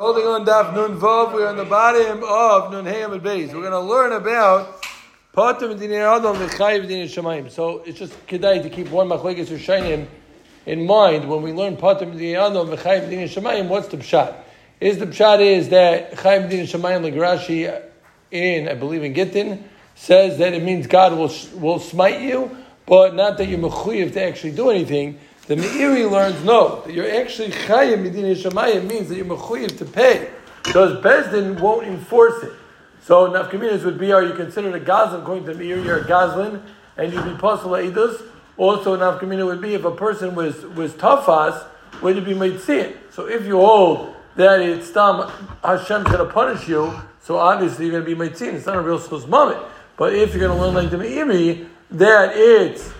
Holding on Daf Nun Vav, we're on the bottom of Nun Hayam and Beis. We're going to learn about Patim Dinir Adam V'Chayiv Dinir Shemayim. So it's just kedai to keep one machlekes Rishonim in mind when we learn Patim Dinir Adam V'Chayiv Dinir Shemayim. What's the pshat? Is the pshat is that Chayiv Dinir Shemayim like Rashi in I believe in Gittin says that it means God will will smite you, but not that you're mechuyev to actually do anything. The Meiri learns no, that you're actually chayim medina shemayim means that you're mechuyev to pay because Beis Din won't enforce it. So nafkaminas would be: Are you considered a gazlan? According to Meiri, you're a gazlan, and you'd be possible edus. Also, nafkamina would be if a person was was tafas, would you be mitzit? So if you hold that it's tam Hashem's going to punish you, so obviously you're going to be mitzit. It's not a real schus But if you're going to learn like the Meiri, that it's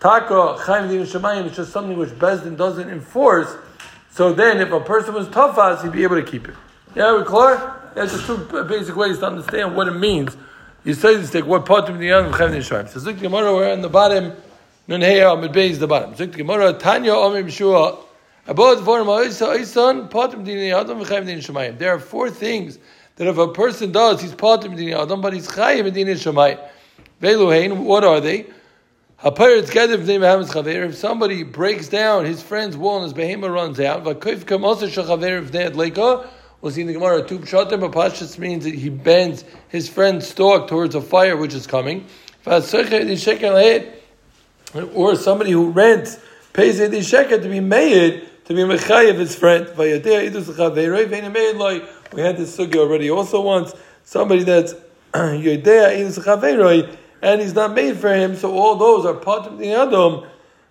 Taka Chaim Din Shemayim is just something which Beis Din doesn't enforce. So then, if a person was tafas, he'd be able to keep it. Yeah, we clear? That's just two basic ways to understand what it means. You say this, like what part of the young Chaim Din Shemayim. So Zik Gemara, we're on the bottom. Nun Heya Amid Beis the bottom. Zik Gemara, Tanya Amim Shua. About Vorim Ha'isa Isan, Patim Din Adam V'Chaim Din Shemayim. There are four things that if a person does, he's Patim Din Adam, but he's Chaim Din Shemayim. Veluhain, what are they? If somebody breaks down his friend's wall and his behemoth runs out, we'll see in the Gemara two pshatim, but pashas means that he bends his friend's stalk towards a fire which is coming. Or somebody who rents pays a sheker to be made to be mechayev his friend. We had this sugi already also once. Somebody that's yodea and he's not made for him, so all those are part of the Adam,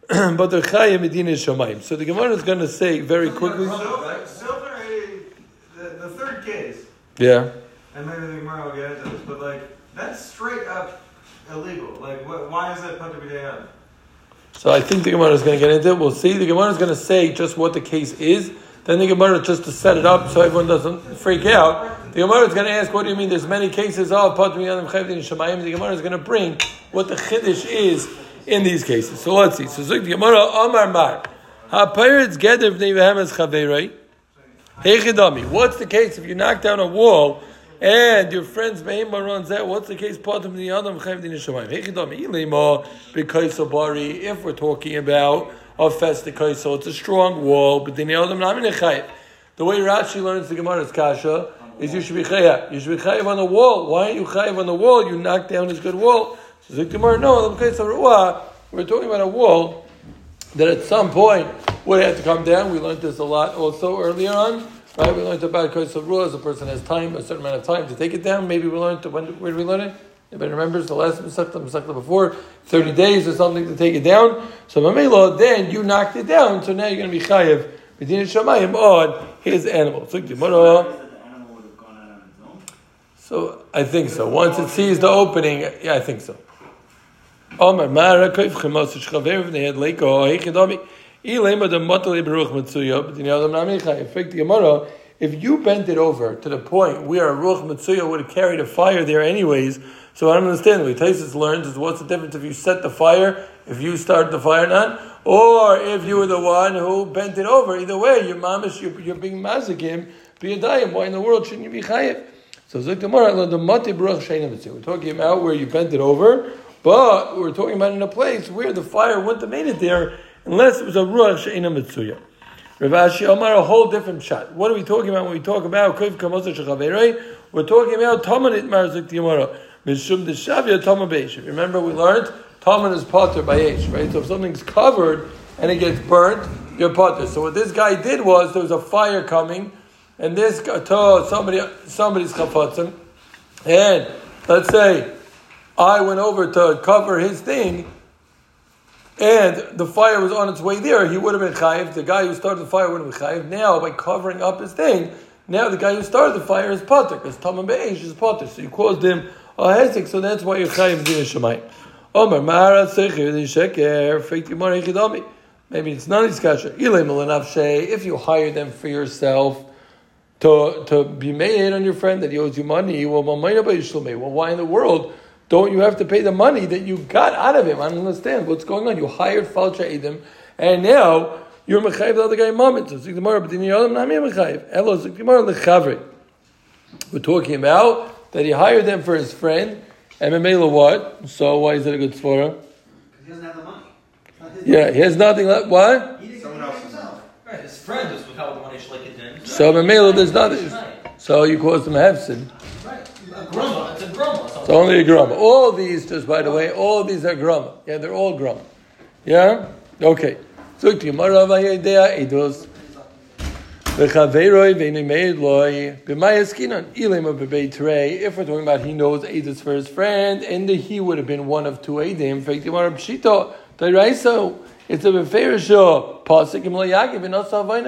but they're Chayim Medina Shamayim. So the Gemara is going to say very quickly. Silver, the, the third case. Yeah. And maybe the Gemara will get into this, but like, that's straight up illegal. Like, what, why is that Pater B'Dayam? So I think the Gemara is going to get into it. We'll see. The Gemara is going to say just what the case is. Then the Gemara, just to set it up so everyone doesn't freak out, the Gemara is going to ask, what do you mean there's many cases of Patmi Yanim Chayvdin Shemayim? The Gemara is going to bring what the Chiddush is in these cases. So let's see. So Zuk the Gemara, Amar Mar. Ha-Pirates Geder B'nei Vehemes Chaverei. Hey what's the case if you knock down a wall and your friend's Behema runs out? What's the case? Patim the Adam Chayvdin Shemayim. Hey Chidami. Ilema B'Kaiso Bari. If we're talking about of Festikai, so it's a strong wall, but then he told them not to chayav. the way Rashi learns the Gemara's Kasha is you should be chayav. You should be chayav on the wall. Why aren't you chayav on the wall? You knock down his good wall. So the Gemara, no, the we're talking about a wall that at some point would have to come down. We learned this a lot also earlier on. Right, we learned about Kaisel Ruah, a person has time, a certain amount of time to take it down. Maybe we learned, when, where did we learn it? Anybody remembers the last Masechta, Masechta before, 30 days or something to take it down? So Mamela, then you knocked it down, so now you're going to be chayiv, Medina Shamayim, on his animal. So So I think so. Once it sees the opening, yeah, I think so. Omer Mara Kaif Chemos Shchavev Nehed Leiko Heichidami Ilema the Matali Baruch Matsuya the Adam Namicha. In fact, the Gemara, if you bent it over to the point where a Ruach Matsuya would have carried a fire there anyways, so I don't understand. Way Taisus learns is what's the difference if you set the fire, if you start the fire not, or if you were the one who bent it over. Either way, you're mamish, you're, you're being mazikim, be a dayim. Why in the world shouldn't you be chayiv? So Zuktamara, the mati baruch We're talking about where you bent it over, but we're talking about in a place where the fire wouldn't have made it there unless it was a ruach sheina mitzuya. Rav Ashi Omar, a whole different shot. What are we talking about when we talk about Kuv Kamosa We're talking about Tamanit Marzik Yamara. Mishum Tama. Remember, we learned Taman is potter by age, right? So if something's covered and it gets burnt, you're potter. So what this guy did was there was a fire coming, and this somebody somebody's chafatzim, and let's say I went over to cover his thing, and the fire was on its way there, he would have been chayiv. The guy who started the fire would have been chayiv. Now, by covering up his thing, now the guy who started the fire is potter, because Tamam Be'esh is potter. So you caused him a hesek, so that's why you're chayiv din shemayim. Omer mara sechir di sheker. Maybe it's not iskasha. Ilay melanavshe. If you hire them for yourself to to be made on your friend that he owes you money, well, well, why in the world? Don't you have to pay the money that you got out of him? I don't understand what's going on. You hired Falcha Edom, and now you're mechayiv the other guy moment. So gemara, but your not me mechayiv. Elo zik gemara lechavri. We're talking about that he hired them for his friend, and Memela what? So why is it a good svara? He doesn't have the money. It's not his Yeah, he has nothing left. What? He didn't Someone get it else's himself. Right, his friend is without the money like it did. So Memela, there's nothing. So you cause them a hefsid. a grumma. It's a grumma. It's only a grumma. All these, just by the way, all these are grumma. Yeah, they're all grumma. Yeah? Okay. Zuk ti Gemara vayedea edus. If we're talking about he knows edus for his friend, and he would have been one of two edim. It's a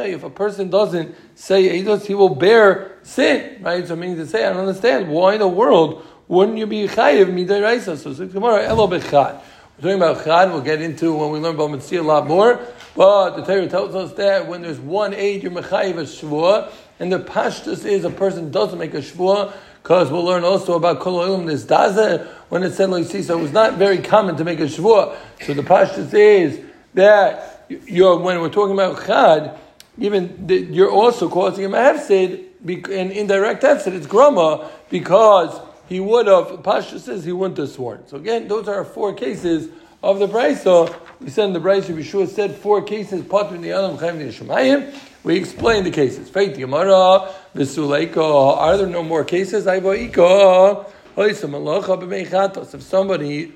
If a person doesn't say edus, he will bear sin. Right? So meaning to say, I don't understand. Why in the world wouldn't you be chayiv? So Gemara elo bechad. We're talking about chad. We'll get into when we learn about mitzvah a lot more. But the Torah tells us that when there's one aid, you're mechayiv a shvua, and the pashtus is a person doesn't make a shvua. Because we'll learn also about kol oilim this daza when it said like so it was not very common to make a shvua. So the pashtus is that you're when we're talking about chad, even the, you're also causing him a hefsid, an indirect hefsid. It's grama because he would have. Pasha says he wouldn't have sworn. So again, those are four cases of the brisa. We said in the brisa, Yeshua said four cases. Patrin Chaim the Shemayim. We explained the cases. Faith the Gemara, Visuleika. Are there no more cases? Aivaika. If somebody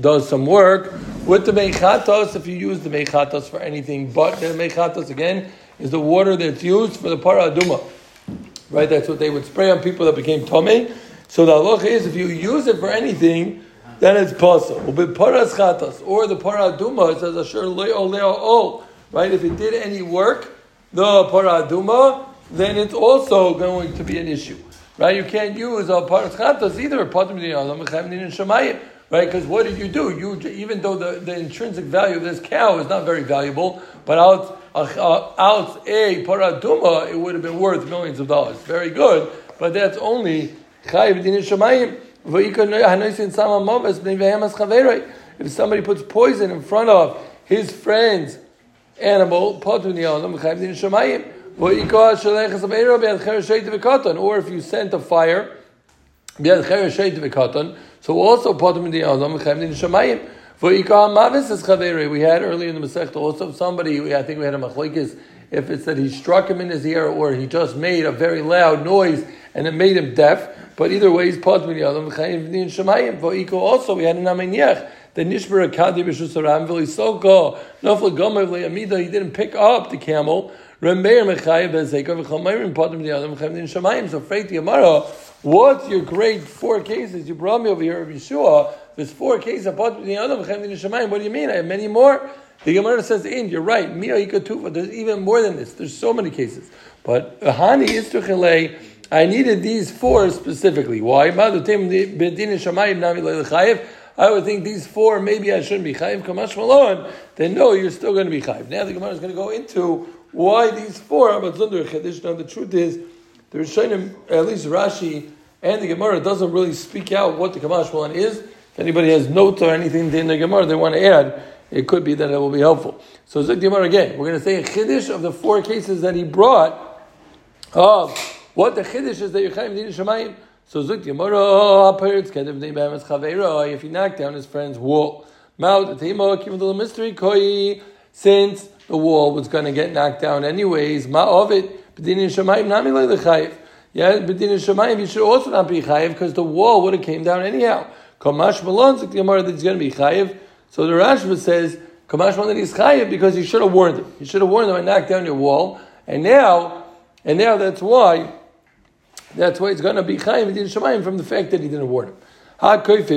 does some work with the mechatos, if you use the mechatos for anything, but the mechatos again is the water that's used for the paraduma. Right, that's what they would spray on people that became tummy. So the halacha is if you use it for anything, then it's possible. Or the paraduma it says asher leo leo ol. Right, if it did any work, the paraduma, then it's also going to be an issue. Right, you can't use a paras chatas either. Right, because what did you do? You even though the, the intrinsic value of this cow is not very valuable, but out uh, out a paraduma, it would have been worth millions of dollars. Very good, but that's only. If somebody puts poison in front of his friend's animal, or if you sent a fire, so also. We had earlier in the Masechta also somebody. I think we had a machlekes if it's that he struck him in his ear or he just made a very loud noise and it made him deaf. But either way, he's potum di adam chayim din shamayim. For ikah also we had an amenyech. The nishbar akadi b'shusaram v'lisoko nofla gomer v'le'amida. He didn't pick up the camel. Remeir mechayev bezekar v'chomayim potum di adam chayim din shamayim. So freight the Gemara. What's your great four cases you brought me over here of Yeshua? There's four cases apart from the other. What do you mean? I have many more. The Gemara says, "In you're right. Mia ikatufa. There's even more than this. There's so many cases. But hani istuchele. I needed these four specifically. Why? I would think these four, maybe I shouldn't be chayiv kamash malon. Then no, you're still going to be chayiv. Now the Gemara is going to go into why these four. But zunder chedish. The truth is, the Rishonim, at least Rashi and the Gemara, doesn't really speak out what the kamash malon is. If anybody has notes or anything in the Gemara they want to add, it could be that it will be helpful. So Gemara again, we're going to say a chiddush of the four cases that he brought of what the chiddush is that you're chayiv din shemayim. So Zik Gemara, oh, if he knocked down his friend's wall, Mouth the mystery koi, since the wall was going to get knocked down anyways, ma of it, b'din shemayim nami lechayiv. Yeah, b'din shemayim you should also not be chayiv because the wall would have came down anyhow. Kamash malon Zik Gemara that he's going to be chayiv. So the Rashba says, Kamash malon that he's chayiv because you should have warned him. You should have warned him. I knocked down your wall, and now, and now that's why. That's why it's going to be chayiv b'din shemayim from the fact that he didn't warn him. Ha the uh,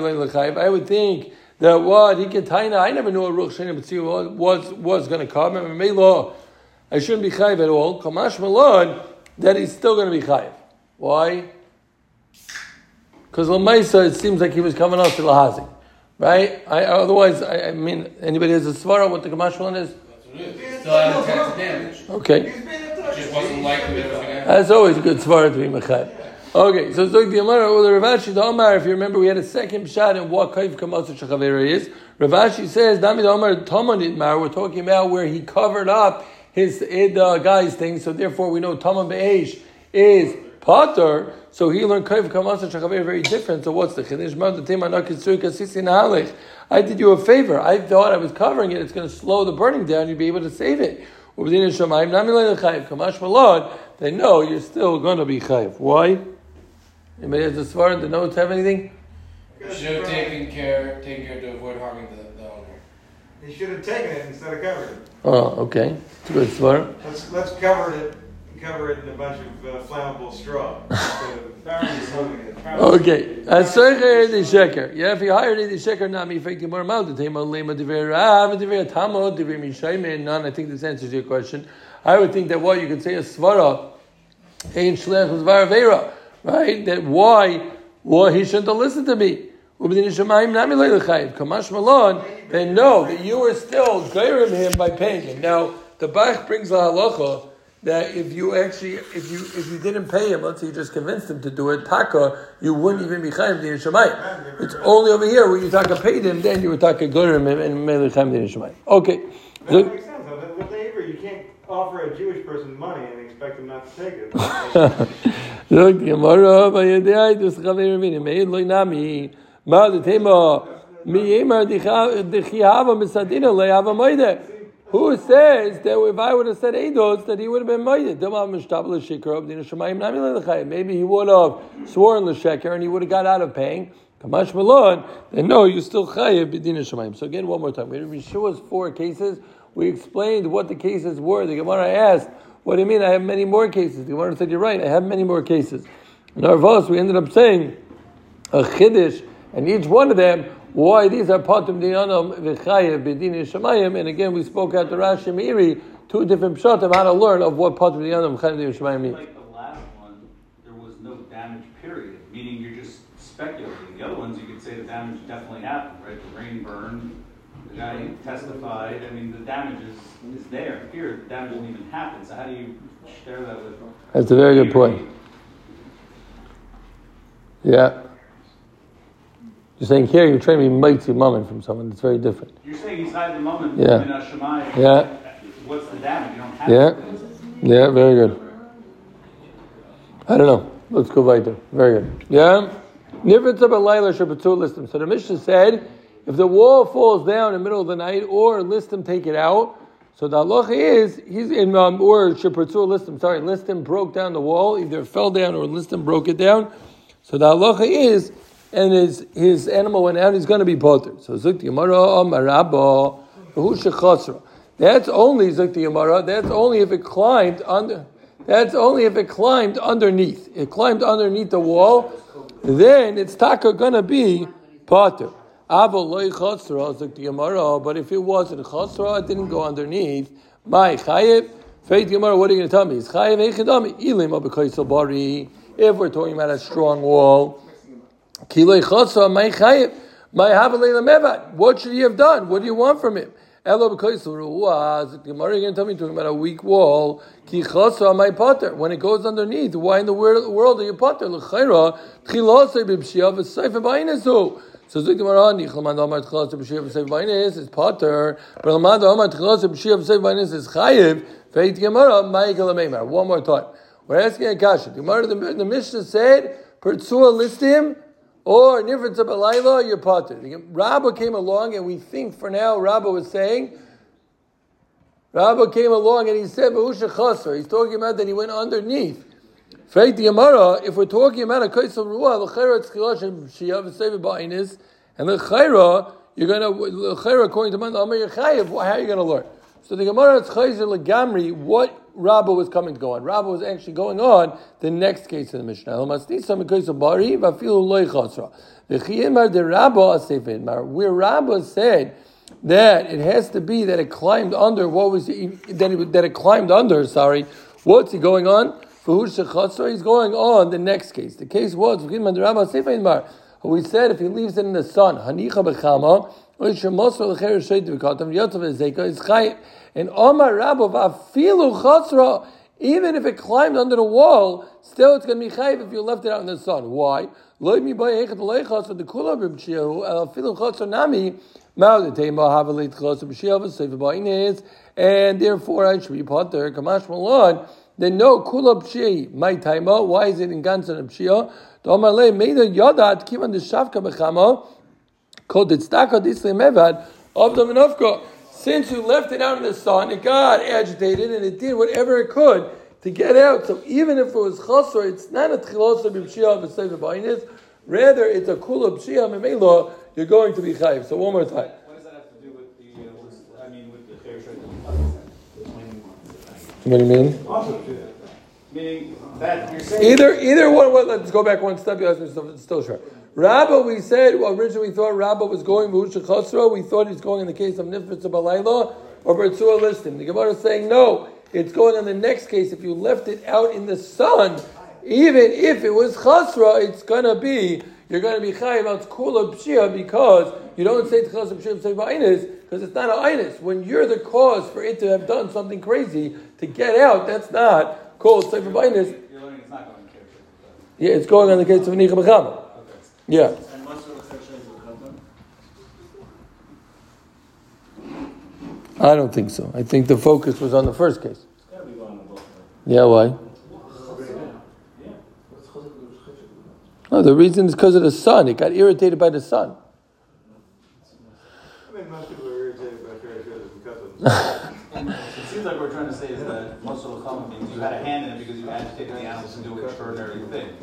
leilachayv. I would think that what he can taina. I never knew a ruch shini matzino was was going to come. I shouldn't be chayiv at all. Kamash malon that he's still going to be chayiv. Why? Because Lamaisa, it seems like he was coming out to Lahazi. Right? I, otherwise, I, I mean, anybody has a svara what the Kamash malon is? Okay. A just wasn't likely that it was going to happen. That's always a good svara to be mechayv. Okay, so like the Amara or the Rav Ashi, the Omar, if you remember, we had a second shot in what Kaif Kamatsu Shachavera is. Ravashi says, Dami the Omar Taman Idmar, we're talking about where he covered up his id uh, guy's thing, so therefore we know Taman Be'esh is Potter, so he learned Kaif Kamatsu Shachavera very different. So what's the Chiddush? I did you a favor. I thought I was covering it. It's going to slow the burning down. You'd be able to save it. They know you're still going to be chayiv. Why? Anybody has a svar the notes have anything? You should have taken care, taken care to avoid harming the, the. He should have taken it instead of covered it. Oh, okay. It's a good svar. Let's, let's cover it, cover it in a bunch of uh, flammable straw. instead of burning smoking it. Okay. Asoicher di sheker. Yeah, if you hired di sheker, not me fake more mal the tema lema diver rav diver tamo diver mishayme none. I think this answers your question. I would think that what you could say a svara ein shlech zvar vera, right? That why why he shouldn't have listened to me. Ubedin Shemayim nami leilachayv. Kamash malon. They know that you were still gairim him by paying him. Now the Bach brings the halacha that if you actually if you if you didn't pay him, let's say you just convinced him to do it, taka, you wouldn't even be chayim din shemayim. It's only over here where you taka paid him, then you would taka gairim him and mele chayim din shemayim. Okay. That makes sense. though. With labor, you can't offer a Jewish person money and expect him not to take it. Look, the Gemara Who says that if I would have said eidos that he would have been moide? Dama mishtabel shikar of dina shemayim nami lechayim. Maybe he would have sworn l'sheker and he would have got out of paying. No, you still shemayim. So again, one more time. We Yeshua's four cases. We explained what the cases were. The Gemara asked. What do you mean? I have many more cases. The Gemara said, "You're right. I have many more cases." In our verse, we ended up saying a chiddush, and each one of them, why these are patim diyanam v'chayev b'din shemayim. And again, we spoke out the Rashi Meiri, two different pshatim how to learn of what patim diyanam v'chayev shemayim means. Like the last one, there was no damage, period, meaning you're just speculating. The other ones, you could say the damage definitely happened, right? The rain burned, the guy testified, I mean, the damage is, is there. Here, the damage didn't even happen, so how do you share that with? That's a very good point. Yeah. You're saying here you're trying to be mighty moment from someone. That's very different. You're saying he's inside the moment, Yeah. in a Yeah. what's the damage? You don't have Yeah. it. Yeah, very good. I don't know. Let's go weiter. Very good. Yeah? Nivritza b'layla shebetzur listim. So the Mishnah said, if the wall falls down in the middle of the night, or listim take it out, so the halacha is, he's in, um, or shebetzur listim, sorry, listim broke down the wall, either fell down or listim broke it down. So the halacha is, and his, his animal went out, he's going to be potter. So Zukti who shechasra. That's only Zukti the that's only if it climbed under, that's only if it climbed underneath. It climbed underneath the wall, then it's taka gonna be potter. But if it wasn't chasra, it didn't go underneath. My chayev, faith Gemara, what are you going to tell me? It's chayev echidami, ilim abekaisel bari. If we're talking about a strong wall, What should he have done? What do you want from him? Elo. The Gemara to tell me talking about a weak wall. Ki chasra, my potter. When it goes underneath, why in the world, are you potter? L'chayra, tchilosei b'pshia v'seifa b'ainesu. So Zik Gemara, Nichelman Omar Tchilas B'Shiv B'Sev Bainis is Potter, but Lamad Omar Tchilas B'Shiv B'Sev Bainis is Chayiv. Feit Gemara, Michael Ameimar. One more time. We're asking a kasha. The Gemara, the, the Mishnah said, Pertsua listim, or Nifrit Zabalayla, oh, you're Potter. Rabba came along, and we think for now Rabba was saying, Rabba came along and he said, Bahusha Chasar. He's talking about that he went underneath. Feit the if we're talking about a kaisel ruah, l'chayra tzchilash and shiyav v'seva ba'inis, and l'chayra, you're gonna the l'chayra according to man Amar Yechayev. How are you gonna learn? So the Gemara is chayzer legamri. What Rabba was coming to go on? Rabba was actually going on the next case in the Mishnah. Where Rabba said that it has to be that it climbed under. What was it, that it, that it climbed under? Sorry, what's he going on? He's going on the next case. The case was we said if he leaves it in the sun, and Omar Rabba afilu chasra, Even if it climbed under the wall, still it's going to be chayiv if you left it out in the sun. Why? The filu and therefore I should be potter kamash malon. Then no kula b'shi my taima. Why is it in gansan b'shia? Domar le meida yadat kivan the shavka b'chama called the tzedakah disle mevad of the menofka. Since you left it out in the sun, it got agitated and it did whatever it could to get out. So even if it was chasr, it's not a tchilosa b'pshia b'sefer b'ainis. Rather, it's a kula b'shia memelo. You're going to be chayiv. So one more time. What does that have to do with the, uh, I mean, with the? What do you mean? Meaning that you're saying. Either either one. Well, let's go back one step. Something still short. Rabba, we said well, originally we thought Rabba was going Chosra. We thought he's going in the case of Nifritz Balayla or Bertzua Listim. The Gemara is saying no. It's going in the next case. If you left it out in the sun, even if it was Chosra, it's gonna be you're gonna be chayiv out kula pshia because you don't say tchas pshia say ba'inus because it's not an inus. When you're the cause for it to have done something crazy to get out, that's not called sefer ba'inus. You're learning it's not going to fair trade. Yeah, it's going on the case of Nicha B'chama. Yeah. And what's the exception of the katan? I don't think so. I think the focus was on the first case. It's gotta be going on both. Yeah, why? No, the reason is because of the sun. It got irritated by the sun. I mean, most people are irritated by fair trade and. It seems like what we're trying to say is that most of the common means you had a hand in it because you agitated the animals to do extraordinary things.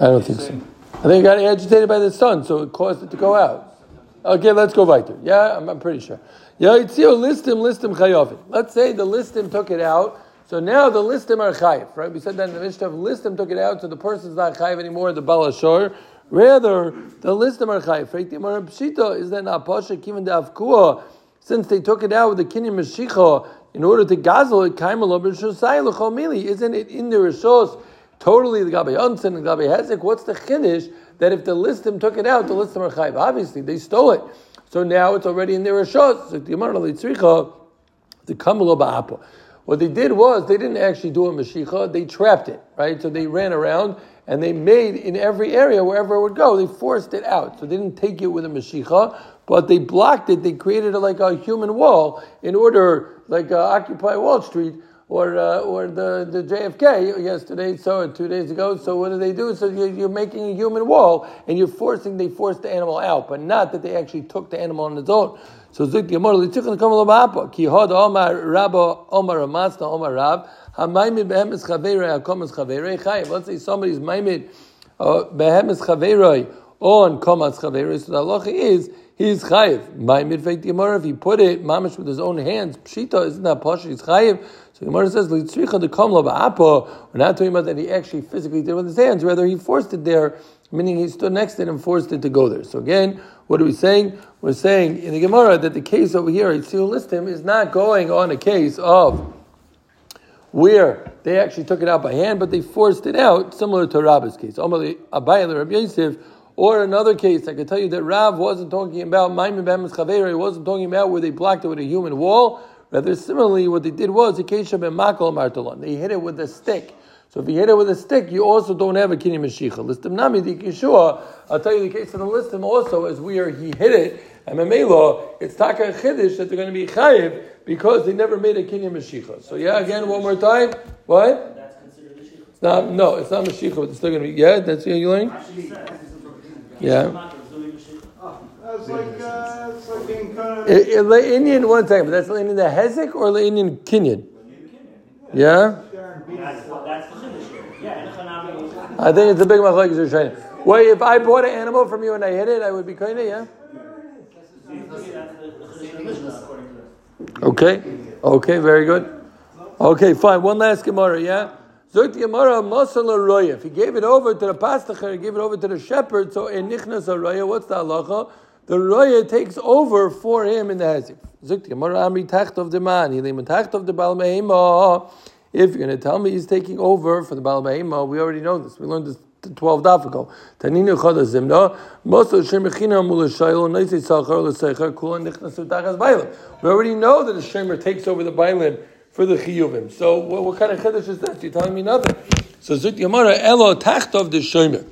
I don't think so. I think it got agitated by the sun, so it caused it to go out. Okay, let's go weiter. Yeah, I'm, I'm pretty sure. Yeah, Yitzio listim listim chayovim. Let's say the listim took it out, so now the listim are chayiv, right? We said that in the Mishnah, listim took it out, so the person's not chayiv anymore, the balashor. Rather, the listim are chayiv. Gemara Pshita is that not pasha kiven avkua, since they took it out with the kinyan mashicha in order to gazel it, kaimalo b'shusay l'chomili. Isn't it in the rishos? Totally the Gabi Unsen and Gabi Hezek. What's the chiddush that if the listim took it out, the listim are chayiv? Obviously, they stole it. So now it's already in their rishos. So the Gemara Litzricha, the Kamalo. What they did was they didn't actually do a Mashicha, they trapped it, right? So they ran around and they made in every area, wherever it would go, they forced it out. So they didn't take it with a Mashicha, but they blocked it, they created a, like a human wall in order, like uh, Occupy Wall Street, or uh, or the, the JFK yesterday, so two days ago. So what do they do? So you're, you're making a human wall, and you're forcing. They forced the animal out, but not that they actually took the animal on its own. So Zik Gemara Litzichan Kamal Ba'apa Ki Hod Omar Rabba Omar Ramasna Omar Rab Hamaimid Behemes Chaveirei Hakomas Chaveirei Chayiv. Let's say somebody's Maimid uh, Behemes Chaveirei on Komas Chaveirei. So the halacha is he's chayiv. My midveit Gemara, if he put it mamish with his own hands, pshita isn't that pasha? He's chayiv. So Gemara says litzricha the kamla ba'apa. We're not talking about that he actually physically did it with his hands. Rather, he forced it there, meaning he stood next to it and forced it to go there. So again, what are we saying? We're saying in the Gemara that the case over here, Yitzil Listim, is not going on a case of where they actually took it out by hand, but they forced it out, similar to Rabbi's case. Abayel Rabbi Yosef, or another case, I can tell you that Rav wasn't talking about Maimon Behemes Chaveira, he wasn't talking about where they blocked it with a human wall. Rather, similarly, what they did was Akesha ben Makal Martalon. They hit it with a stick. So if you hit it with a stick, you also don't have a Kini Mashicha. Listim Nami Dik Yeshua, I'll tell you the case of the Listim also is where he hit it, and Memelo, it's Taka Chiddish that they're going to be Chayiv because they never made a Kini Mashicha. So yeah, again, one more time. What? That's considered a sheikh. It's not, no, it's not Mashicha, but it's still going to be, yeah, that's what you're learning? Yeah. That's like, uh, it's like being cut. I- I- The Indian, one second, but that's the Indian the Hezek or the Indian Kenyan? Yeah? That's what, that's the chiddush here. Yeah, in Hanami. I think it's a big machlekes you're trying. Wait, if I bought an animal from you and I hit it, I would be kind of, yeah? That's the chiddush of the Mishnah, according to this. Okay. Okay, very good. Okay, fine. One last Gemara, yeah? Zogt Gemara, Masal Roya. If he gave it over to the pastacher, he gave it over to the shepherd, so in Nichnas Roya, what's the halacha? The Roya takes over for him in the Hezek. Zogt Gemara, Amri Tacht of the man, Hilim Tacht of the Baal Mehema. If you're going to tell me he's taking over for the Baal Mehema, we already know this. We learned this 12 daf ago. Taninu chada zimna, moso shemechina mula shaylo, naisi sachar l'seichar, kula nichnas utachas bailim. We already know that the shemer takes over the bailim for the chiyuvim. So what, what kind of chiddush is that? You're telling me nothing. So Zuk Yamara Elo Tachtov the Shomer.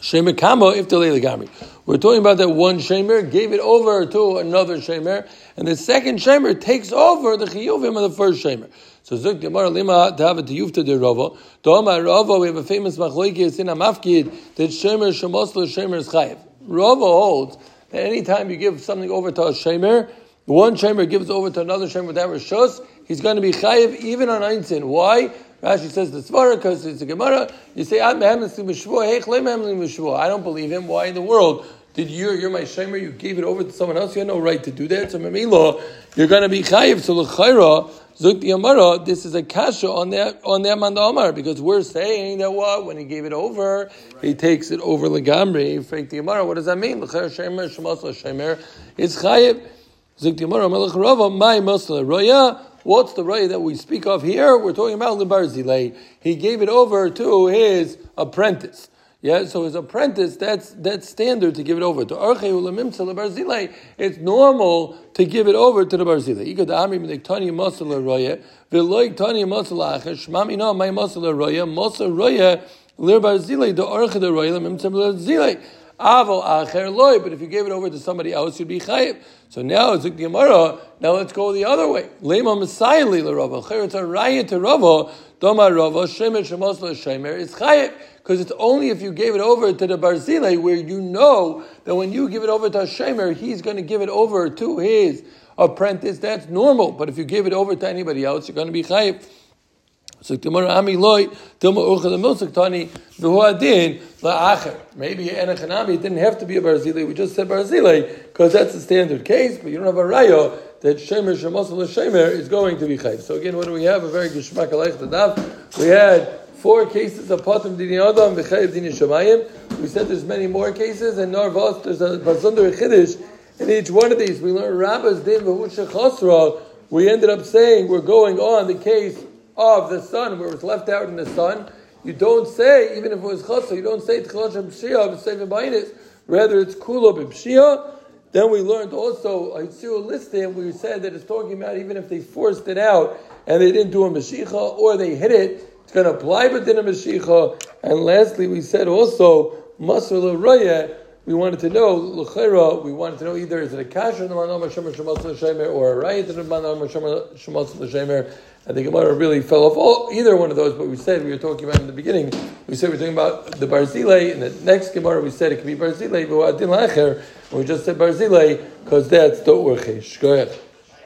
Shemer Kamo if Gamri. We're talking about that one Shemer gave it over to another Shemer, and the second Shemer takes over the Chiyuvim of the first Shemer. So Zuk Gemara Lima have to de Rava. Doma Rava, we have a famous Machloikis in Amafkid that Shemer Shemosla Shemer is Chayiv. Rava holds that anytime you give something over to a Shemer, one Shemer gives over to another Shemer without Rishos, he's going to be Chayiv even on Einzin. Why? Rashi says the Svara because it's a Gemara. You say, I'm I don't believe him. Why in the world did you, you're my Shemer, you gave it over to someone else? You had no right to do that. So, Memilo, you're going to be Chayiv. So, L'chaira, Zuk Amara, this is a kasha on that on that Manda Amar because we're saying that what when he gave it over, he takes it over legamri. Fake the Amara. What does that mean? L'chair shemer shemas shemer. It's chayiv. Zuk Amara melech rava my musla roya. What's the right that we speak of here? We're talking about Libarzile. He gave it over to his apprentice. Yeah, so his apprentice, that's that's standard to give it over. To it's normal to give it over to the barzila. Avo acher loy, but if you gave it over to somebody else, you'd be chayiv. So now it's the Gemara. Now let's go the other way. Lema l'Rava. It's a raya to Rava. Doma Rava shemer shemos shemer is chayiv because it's only if you gave it over to the barzile where you know that when you give it over to a shemer, he's going to give it over to his apprentice. That's normal. But if you give it over to anybody else, you're going to be chayiv. So tomorrow Ami Loy, Tilma Urcha the Milsuk Tani, Adin, La'acher. Maybe Enochanami, it didn't have to be a Barzile, we just said Barzile, because that's the standard case, but you don't have a Rayo that Shemer Shemasal Shemer is going to be Chayv. So again, what do we have? A very Geshmak Aleich Tadav. We had four cases of Patim Dini Adam, V'chayv Dini Shemayim. We said there's many more cases, and Narvas, there's a Bazunder Chiddush. In each one of these, we learn Rabbas Din V'husha Chasra. We ended up saying we're going on the case of the sun, where it was left out in the sun, you don't say, even if it was chasa, you don't say tchilat b'shia b'seiv Rather, it's kula b'shia. Then we learned also a listing. We said that it's talking about even if they forced it out and they didn't do a mashicha or they hit it, it's going to apply then a mashicha. And lastly, we said also masr raya. We wanted to know l'chera. We wanted to know either is it a kasher in the manam shemer shemas l'shemer or a rayit in the manam shemas l'shemer. I think Gemara really fell off all, either one of those, but we said we were talking about in the beginning. We said we are talking about the Barzile, and the next Gemara we said it could be Barzile, but we just said Barzile because that's the Urchesh. Go ahead.